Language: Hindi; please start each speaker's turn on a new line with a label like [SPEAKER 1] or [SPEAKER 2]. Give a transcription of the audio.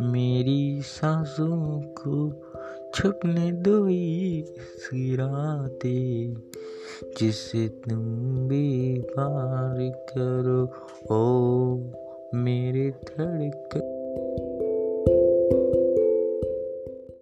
[SPEAKER 1] मेरी सांसों को छुपने दो इस राते, जिसे तुम भी पार करो, ओ मेरे धड़क